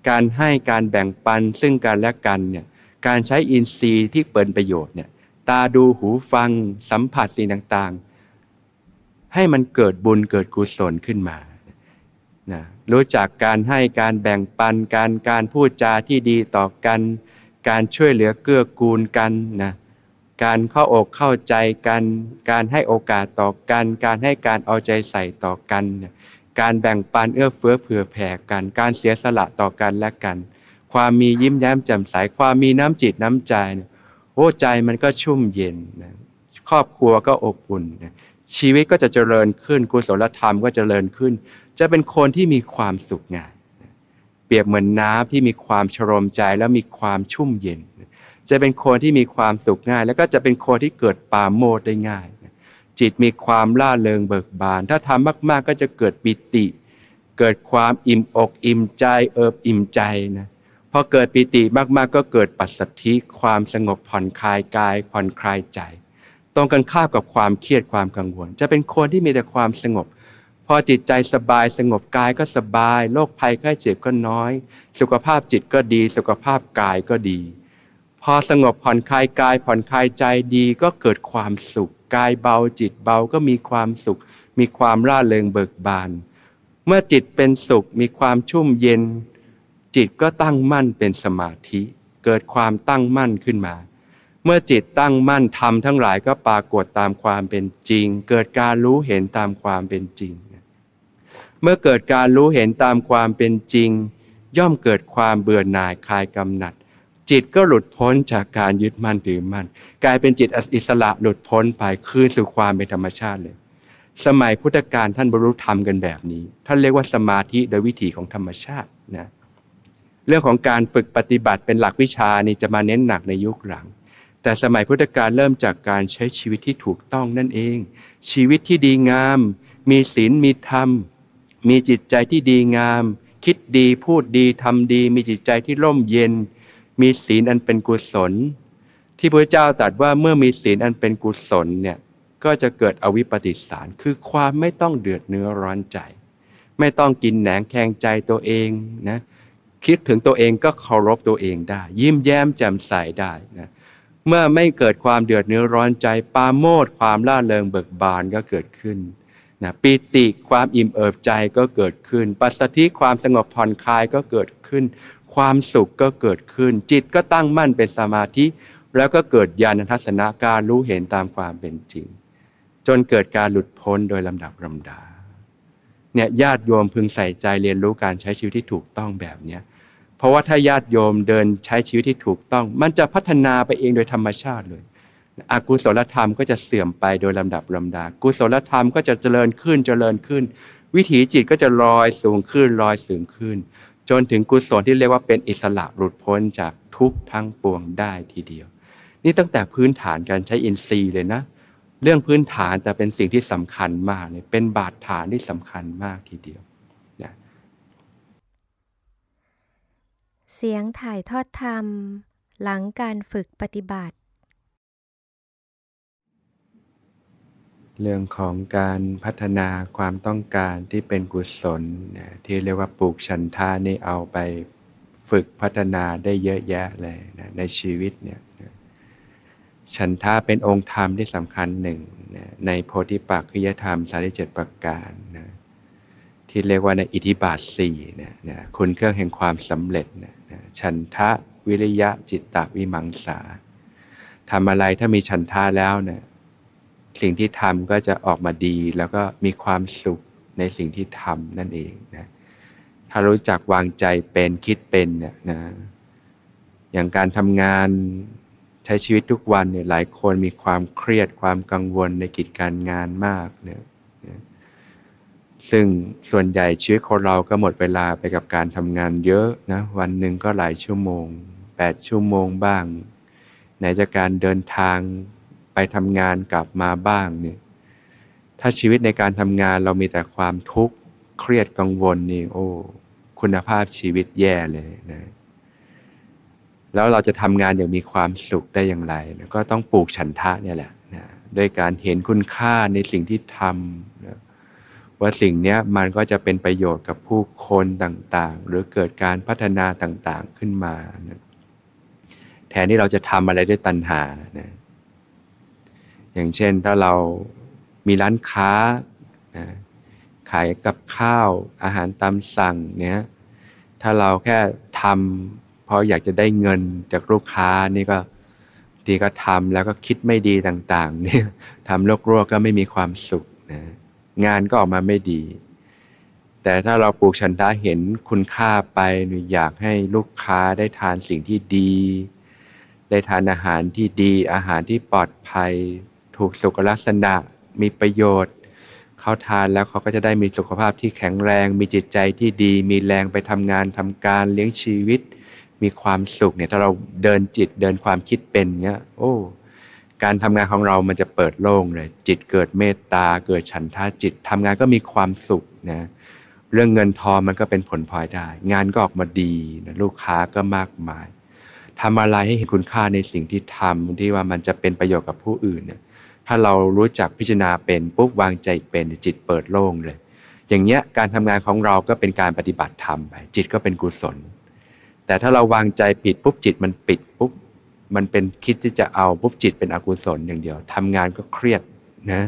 การให้การแบ่งปันซึ่งกันและกันเนี่ยการใช้อินทรีย์ที่เปิดประโยชน์เนี่ย ตาดูหูฟัง สัมผัสสิ่งต่างๆ ให้มันเกิดบุญเกิดกุศลขึ้นมานะรู้จักการให้การแบ่งปันการการพูดจาที่ดีต่อกัน การช่วยเหลือเกื้อกูลกันนะการเข้าอกเข้าใจกัน การให้โอกาสต่อกัน การให้การเอาใจใส่ต่อกัน การแบ่งปันเอื้อเฟื้อเผื่อแผ่กัน การเสียสละต่อกันและกัน ความมียิ้มแย้มแจ่มใสความมีน้ำจิตน้ำใจ โอ้ใจมันก็ชุ่มเย็นนะครอบครัวก็อบอุ่นนะชีวิตก็จะเจริญขึ้นกุศลธรรมก็เจริญขึ้น จะเป็นคนที่มีความสุขง่ายเปรียบเหมือนน้ำที่มีความชโลมใจแล้วมีความชุ่มเย็น จะเป็นคนที่มีความสุขง่าย แล้วก็จะเป็นคนที่เกิดปาโมดได้ง่าย จิตมีความล่าเริงเบิกบาน ถ้าทำมากๆก็จะเกิดปิติ เกิดความอิ่มอกอิ่มใจเอิบอิ่มใจนะ พอเกิดปิติมากๆ ก็เกิดปัสสัทธิความสงบผ่อนคลายกาย ผ่อนคลายใจ ตรงกันข้ามกับความเครียดความกังวล จะเป็นคนที่มีแต่ความสงบ พอจิตใจสบายสงบกายก็สบายโรคภัยไข้เจ็บก็น้อย สุขภาพจิตก็ดี สุขภาพกายก็ดี พอสงบผ่อนคลายกาย ผ่อนคลายใจดีก็เกิดความสุขกายเบาจิตเบาก็มีความสุข มีความร่าเริงเบิกบาน เมื่อจิตเป็นสุขมีความชุ่มเย็น จิตก็ตั้งมั่นเป็นสมาธิ เกิดความตั้งมั่นขึ้นมา เมื่อจิตตั้งมั่นทำทั้งหลายก็ปรากฏตามความเป็นจริง เกิดการรู้เห็นตามความเป็นจริง เมื่อเกิดการรู้เห็นตามความเป็นจริง ย่อมเกิดความเบื่อหน่ายคลายกำหนัด จิตก็หลุดพ้นจากการยึดมั่นถือมั่น กลายเป็นจิตอิสระหลุดพ้นไปคืนสู่ความเป็นธรรมชาติเลยสมัยพุทธกาลท่านบรรลุธรรมกันแบบนี้ ท่านเรียกว่าสมาธิโดยวิถีของธรรมชาตินะ เรื่องของการฝึกปฏิบัติเป็นหลักวิชานี่จะมาเน้นหนักในยุคหลัง แต่สมัยพุทธกาลเริ่มจากการใช้ชีวิตที่ถูกต้องนั่นเอง ชีวิตที่ดีงาม มีศีลมีธรรม มีจิตใจที่ดีงาม คิดดีพูดดีทำดี มีจิตใจที่ร่มเย็น มีศีลอันเป็นกุศล ที่พระเจ้าตรัสว่าเมื่อมีศีลอันเป็นกุศลเนี่ยก็จะเกิดอวิปปิสาร คือความไม่ต้องเดือดเนื้อร้อนใจ ไม่ต้องกินแหนงแคงใจตัวเองนะ คิดถึงตัวเองก็เคารพตัวเองได้ ยิ้มแย้มแจ่มใสได้นะเมื่อไม่เกิดความเดือดเนื้อร้อนใจปาโมดความล่าเริงเบิกบานก็เกิดขึ้นนะปิติความอิ่มเอิบใจก็เกิดขึ้น ปัสสธิความสงบผ่อนคลายก็เกิดขึ้น ความสุขก็เกิดขึ้น จิตก็ตั้งมั่นเป็นสมาธิ แล้วก็เกิดญาณทัศนะการรู้เห็นตามความเป็นจริง จนเกิดการหลุดพ้นโดยลำดับลำดาเนี่ยญาติโยมพึงใส่ใจเรียนรู้การใช้ชีวิตที่ถูกต้องแบบเนี้ย เพราะว่าถ้าญาติโยมเดินใช้ชีวิตที่ถูกต้อง มันจะพัฒนาไปเองโดยธรรมชาติเลยอกุศลธรรมก็จะเสื่อมไปโดยลำดับลำดา กุศลธรรมก็จะเจริญขึ้นเจริญขึ้น วิถีจิตก็จะลอยสูงขึ้นลอยสูงขึ้น จนถึงกุศลที่เรียกว่าเป็นอิสระหลุดพ้นจากทุกทั้งปวงได้ทีเดียว นี่ตั้งแต่พื้นฐานการใช้อินทรีย์เลยนะ เรื่องพื้นฐานแต่เป็นสิ่งที่สำคัญมากเลยเป็นบาดฐานที่สำคัญมากทีเดียวนะ เสียงถ่ายทอดธรรม หลังการฝึกปฏิบัติ เรื่องของการพัฒนาความต้องการที่เป็นกุศลที่เรียกว่าปลูกฉันทานี่เอาไปฝึกพัฒนาได้เยอะแยะเลยนะในชีวิตเนี่ยฉันทาเป็นองค์ธรรมที่สำคัญหนึ่งนะในโพธิปักขิยธรรมสาริเจ็ดประการนะที่เรียกว่าในอิทธิบาทสี่นะนะคุณเครื่องแห่งความสำเร็จนะ ฉันทะวิริยะจิตตวิมังสาทำอะไรถ้ามีฉันทาแล้วเนะี่ยสิ่งที่ทำก็จะออกมาดีแล้วก็มีความสุขในสิ่งที่ทำนั่นเองนะถ้ารู้จักวางใจเป็นคิดเป็นเนี่ยนะอย่างการทำงานใช้ชีวิตทุกวันเนี่ยหลายคนมีความเครียดความกังวลในกิจการงานมากเนี่ย ซึ่งส่วนใหญ่ชีวิตของเราก็หมดเวลาไปกับการทำงานเยอะนะวันหนึ่งก็หลายชั่วโมง 8 ชั่วโมงบ้าง ไหนจะการเดินทางไปทำงานกลับมาบ้างเนี่ยถ้าชีวิตในการทำงานเรามีแต่ความทุกข์เครียดกังวลนี่โอ้คุณภาพชีวิตแย่เลยนะแล้วเราจะทำงานอย่างมีความสุขได้อย่างไรนะก็ต้องปลูกฉันทะเนี่ยแหละนะด้วยการเห็นคุณค่าในสิ่งที่ทำนะ ว่าสิ่งนี้มันก็จะเป็นประโยชน์กับผู้คนต่างๆ หรือเกิดการพัฒนาต่างๆขึ้นมานะแทนที่เราจะทำอะไรด้วยตัณหานะอย่างเช่นถ้าเรามีร้านค้านะขายกับข้าวอาหารตามสั่งเนี่ยถ้าเราแค่ทำเพราะอยากจะได้เงินจากลูกค้านี่ก็ทีก็ทำแล้วก็คิดไม่ดีต่างๆเนี่ยทำลกรั่วก็ไม่มีความสุขนะ งานก็ออกมาไม่ดี แต่ถ้าเราปลูกชันทะเห็นคุณค่าไปอยากให้ลูกค้าได้ทานสิ่งที่ดี ได้ทานอาหารที่ดีอาหารที่ปลอดภัย ถูกสุขลักษณะมีประโยชน์เขาทานแล้วเขาก็จะได้มีสุขภาพที่แข็งแรง มีจิตใจที่ดี มีแรงไปทำงานทำการเลี้ยงชีวิต มีความสุขเนี่ยถ้าเราเดินจิตเดินความคิดเป็นเงี้ย โอ้ การทำงานของเรามันจะเปิดโล่งเลย จิตเกิดเมตตา เกิดฉันทาจิตทำงานก็มีความสุขนะเรื่องเงินทองมันก็เป็นผลพลอยได้ งานก็ออกมาดีนะลูกค้าก็มากมายทำอะไรให้เห็นคุณค่าในสิ่งที่ทำที่ว่ามันจะเป็นประโยชน์กับผู้อื่นเนี่ยถ้าเรารู้จักพิจารณาเป็นปุ๊บวางใจเป็นจิตเปิดโล่งเลย อย่างเงี้ยการทำงานของเราก็เป็นการปฏิบัติธรรมไปจิตก็เป็นกุศล แต่ถ้าเราวางใจผิดปุ๊บจิตมันปิดปุ๊บ มันเป็นคิดที่จะเอาปุ๊บจิตเป็นอกุศลอย่างเดียวทำงานก็เครียดนะ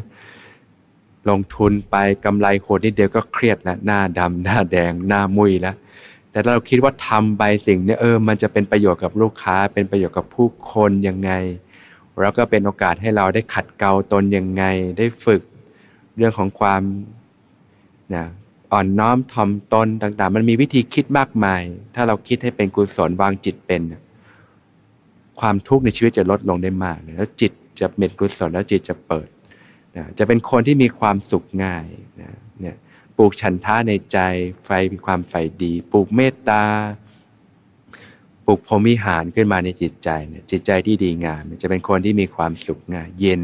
ลงทุนไปกำไรโคตรนิดเดียวก็เครียดแล้วหน้าดำหน้าแดง หน้ามุยแล้ว แต่เราคิดว่าทำไปสิ่งนี้เออ มันจะเป็นประโยชน์กับลูกค้า เป็นประโยชน์กับผู้คนยังไง แล้วก็เป็นโอกาสให้เราได้ขัดเกลาตนยังไง ได้ฝึกเรื่องของความนะอ่อนน้อมถ่อมตนต่างๆ มันมีวิธีคิดมากมาย ถ้าเราคิดให้เป็นกุศลวางจิตเป็น ความทุกข์ในชีวิตจะลดลงได้มาก แล้วจิตจะเป็นกุศลแล้วจิตจะเปิดนะจะเป็นคนที่มีความสุขง่ายนะเนี่ยปลูกฉันท่าในใจไฟมีความใฝ่ดี ปลูกเมตตาปลุกพรมิหารขึ้นมาในจิตใจเนี่ยจิตใจที่ดีงามจะเป็นคนที่มีความสุขง่าย เย็น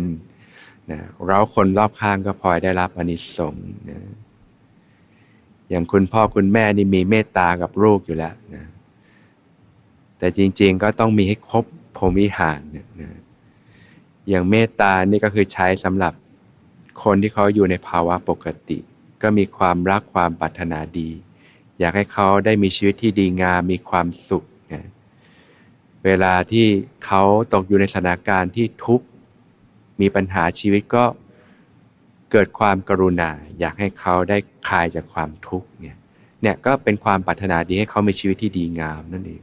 นะเราคนรอบข้างก็พลอยได้รับอนิสงส์นะอย่างคุณพ่อคุณแม่นี่มีเมตตากับลูกอยู่แล้วนะ แต่จริงๆก็ต้องมีให้ครบพรมิหารเนี่ยนะอย่างเมตตานี่ก็คือใช้สำหรับคนที่เขาอยู่ในภาวะปกติ ก็มีความรักความปรารถนาดี อยากให้เขาได้มีชีวิตที่ดีงามมีความสุขนะเวลาที่เขาตกอยู่ในสถานการณ์ที่ทุกข์มีปัญหาชีวิตก็เกิดความกรุณา อยากให้เขาได้คลายจากความทุกข์เนี่ยเนี่ยก็เป็นความปรารถนาดีให้เขามีชีวิตที่ดีงามนั่นเอง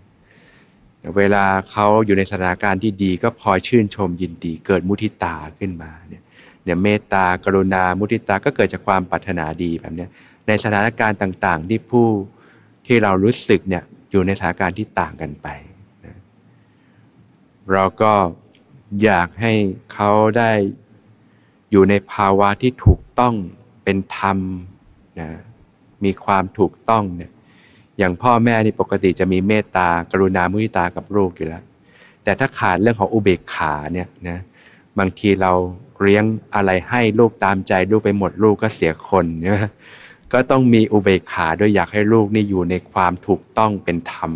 เวลาเขาอยู่ในสถานการณ์ที่ดีก็พลอยชื่นชมยินดี เกิดมุทิตาขึ้นมาเนี่ยเนี่ยเมตตากรุณามุทิตาก็เกิดจากความปรารถนาดีแบบนี้ในสถานการณ์ต่าง ๆ ที่ผู้ที่เรารู้สึกเนี่ยอยู่ในสถานการณ์ที่ต่างกันไปเราก็อยากให้เขาได้อยู่ในภาวะที่ถูกต้องเป็นธรรมนะมีความถูกต้องเนี่ย อย่างพ่อแม่นี่ปกติจะมีเมตตากรุณามุทิตากับลูกอยู่แล้ว แต่ถ้าขาดเรื่องของอุเบกขาเนี่ยนะบางทีเราเลี้ยงอะไรให้ลูกตามใจลูกไปหมดลูกก็เสียคนใช่ไหมก็ต้องมีอุเบกขาโดยอยากให้ลูกนี่อยู่ในความถูกต้องเป็นธรรม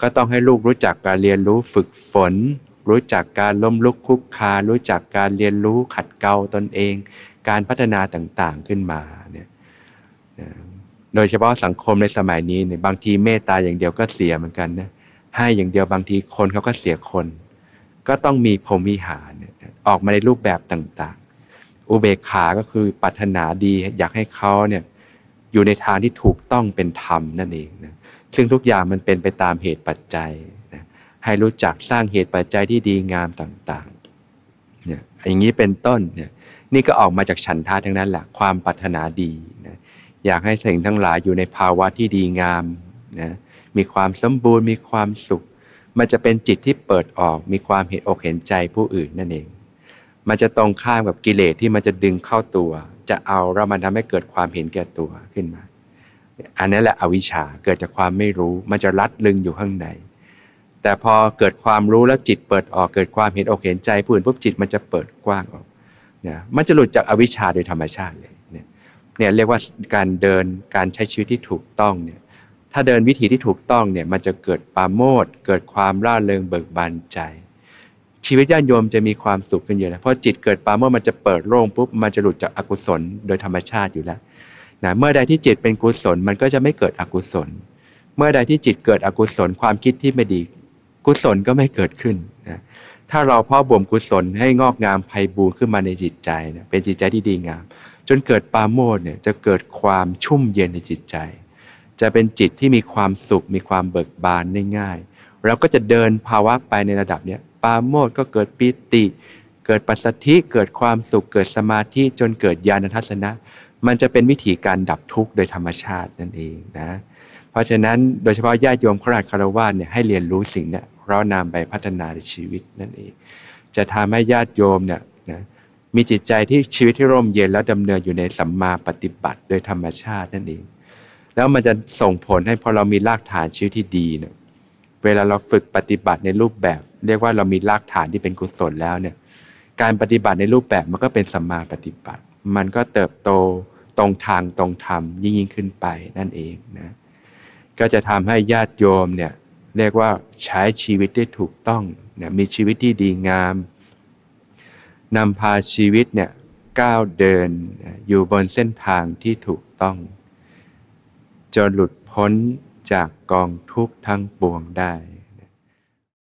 ก็ต้องให้ลูกรู้จักการเรียนรู้ฝึกฝน รู้จักการล้มลุกคุกคา รู้จักการเรียนรู้ขัดเกลาตนเอง การพัฒนาต่างๆขึ้นมาเนี่ย โดยเฉพาะสังคมในสมัยนี้เนี่ยบางทีเมตตาอย่างเดียวก็เสียเหมือนกันนะให้อย่างเดียวบางทีคนเขาก็เสียคน ก็ต้องมีพรหมิหารออกมาในรูปแบบต่างๆ อุเบกขาก็คือปรารถนาดีอยากให้เขาเนี่ยอยู่ในทางที่ถูกต้องเป็นธรรมนั่นเองนะซึ่งทุกอย่างมันเป็นไปตามเหตุปัจจัยนะให้รู้จักสร้างเหตุปัจจัยที่ดีงามต่างๆเนี่ยอย่างนี้เป็นต้นเนี่ยนี่ก็ออกมาจากฉันทาทั้งนั้นแหละความปรารถนาดีนะ อยากให้สิ่งทั้งหลายอยู่ในภาวะที่ดีงามนะมีความสมบูรณ์มีความสุข มันจะเป็นจิตที่เปิดออกมีความเห็นอกเห็นใจผู้อื่นนั่นเอง มันจะตรงข้ามกับกิเลสที่มันจะดึงเข้าตัว จะเอาแล้วมันทำให้เกิดความเห็นแก่ตัวขึ้นมา อันนั้แหละอวิชชาเกิดจากความไม่รู้ มันจะรัดลึงอยู่ข้างในแต่พอเกิดความรู้แล้วจิตเปิดออกเกิดความเห็นอกเห็นใจผู้อื่นปุ๊บจิตมันจะเปิดกว้างออกนี่ยมันจะหลุดจากอวิชชาโดยธรรมชาติเลย เนี่ยเรียกว่าการเดินการใช้ชีวิตที่ถูกต้องเนี่ยถ้าเดินวิธีที่ถูกต้องเนี่ยมันจะเกิดปาโมดเกิดความร่าเริงเบิกบานใจ ชีวิตญาติโยมจะมีความสุขขึ้นเยอะนะเพราะจิตเกิดปาโมดมันจะเปิดโล่งปุ๊บมันจะหลุดจากอากุศลโดยธรรมชาติอยู่แล้วนะเมื่อใดที่จิตเป็นกุศลมันก็จะไม่เกิดอกุศล เมื่อใดที่จิตเกิดอกุศลความคิดที่ไม่ดี กุศลก็ไม่เกิดขึ้นนะถ้าเราพ่อบ่มกุศลให้งอกงามไพบูรขึ้นมาในจิตใจนะเป็นจิตใจที่ดีงาม นเกิดปาโมดเนี่ยจะเกิดความชุ่มเย็นในจิตใจ จะเป็นจิตที่มีความสุข มีความเบิกบานได้ง่าย เราก็จะเดินภาวะไปในระดับเนี้ยปาโมดก็เกิดปิติ เกิดปัสสธิเกิดความสุขเกิดสมาธิจนเกิดญาณทัศนะ มันจะเป็นวิธีการดับทุกข์โดยธรรมชาตินั่นเองนะเพราะฉะนั้นโดยเฉพาะญาติโยมขราชคารวะเนี่ยให้เรียนรู้สิ่งเนี้ยเรานำไปพัฒนาในชีวิตนั่นเอง จะทำให้ญาติโยมเนี่ยนะ มีจิตใจที่ชีวิตที่ร่มเย็นแล้วดำเนินอยู่ในสัมมาปฏิบัติโดยธรรมชาตินั่นเอง แล้วมันจะส่งผลให้พอเรามีรากฐานชีวิตที่ดีเนี่ยเวลาเราฝึกปฏิบัติในรูปแบบ เรียกว่าเรามีรากฐานที่เป็นกุศลแล้วเนี่ยการปฏิบัติในรูปแบบมันก็เป็นสัมมาปฏิบัติ มันก็เติบโตตรงทางตรงธรรมยิ่งยิ่งขึ้นไปนั่นเองนะก็จะทำให้ญาติโยมเนี่ยเรียกว่าใช้ชีวิตได้ถูกต้องเนี่ยมีชีวิตที่ดีงาม นำพาชีวิตเนี่ยก้าวเดินอยู่บนเส้นทางที่ถูกต้อง จนหลุดพ้นจากกองทุกข์ทั้งปวงได้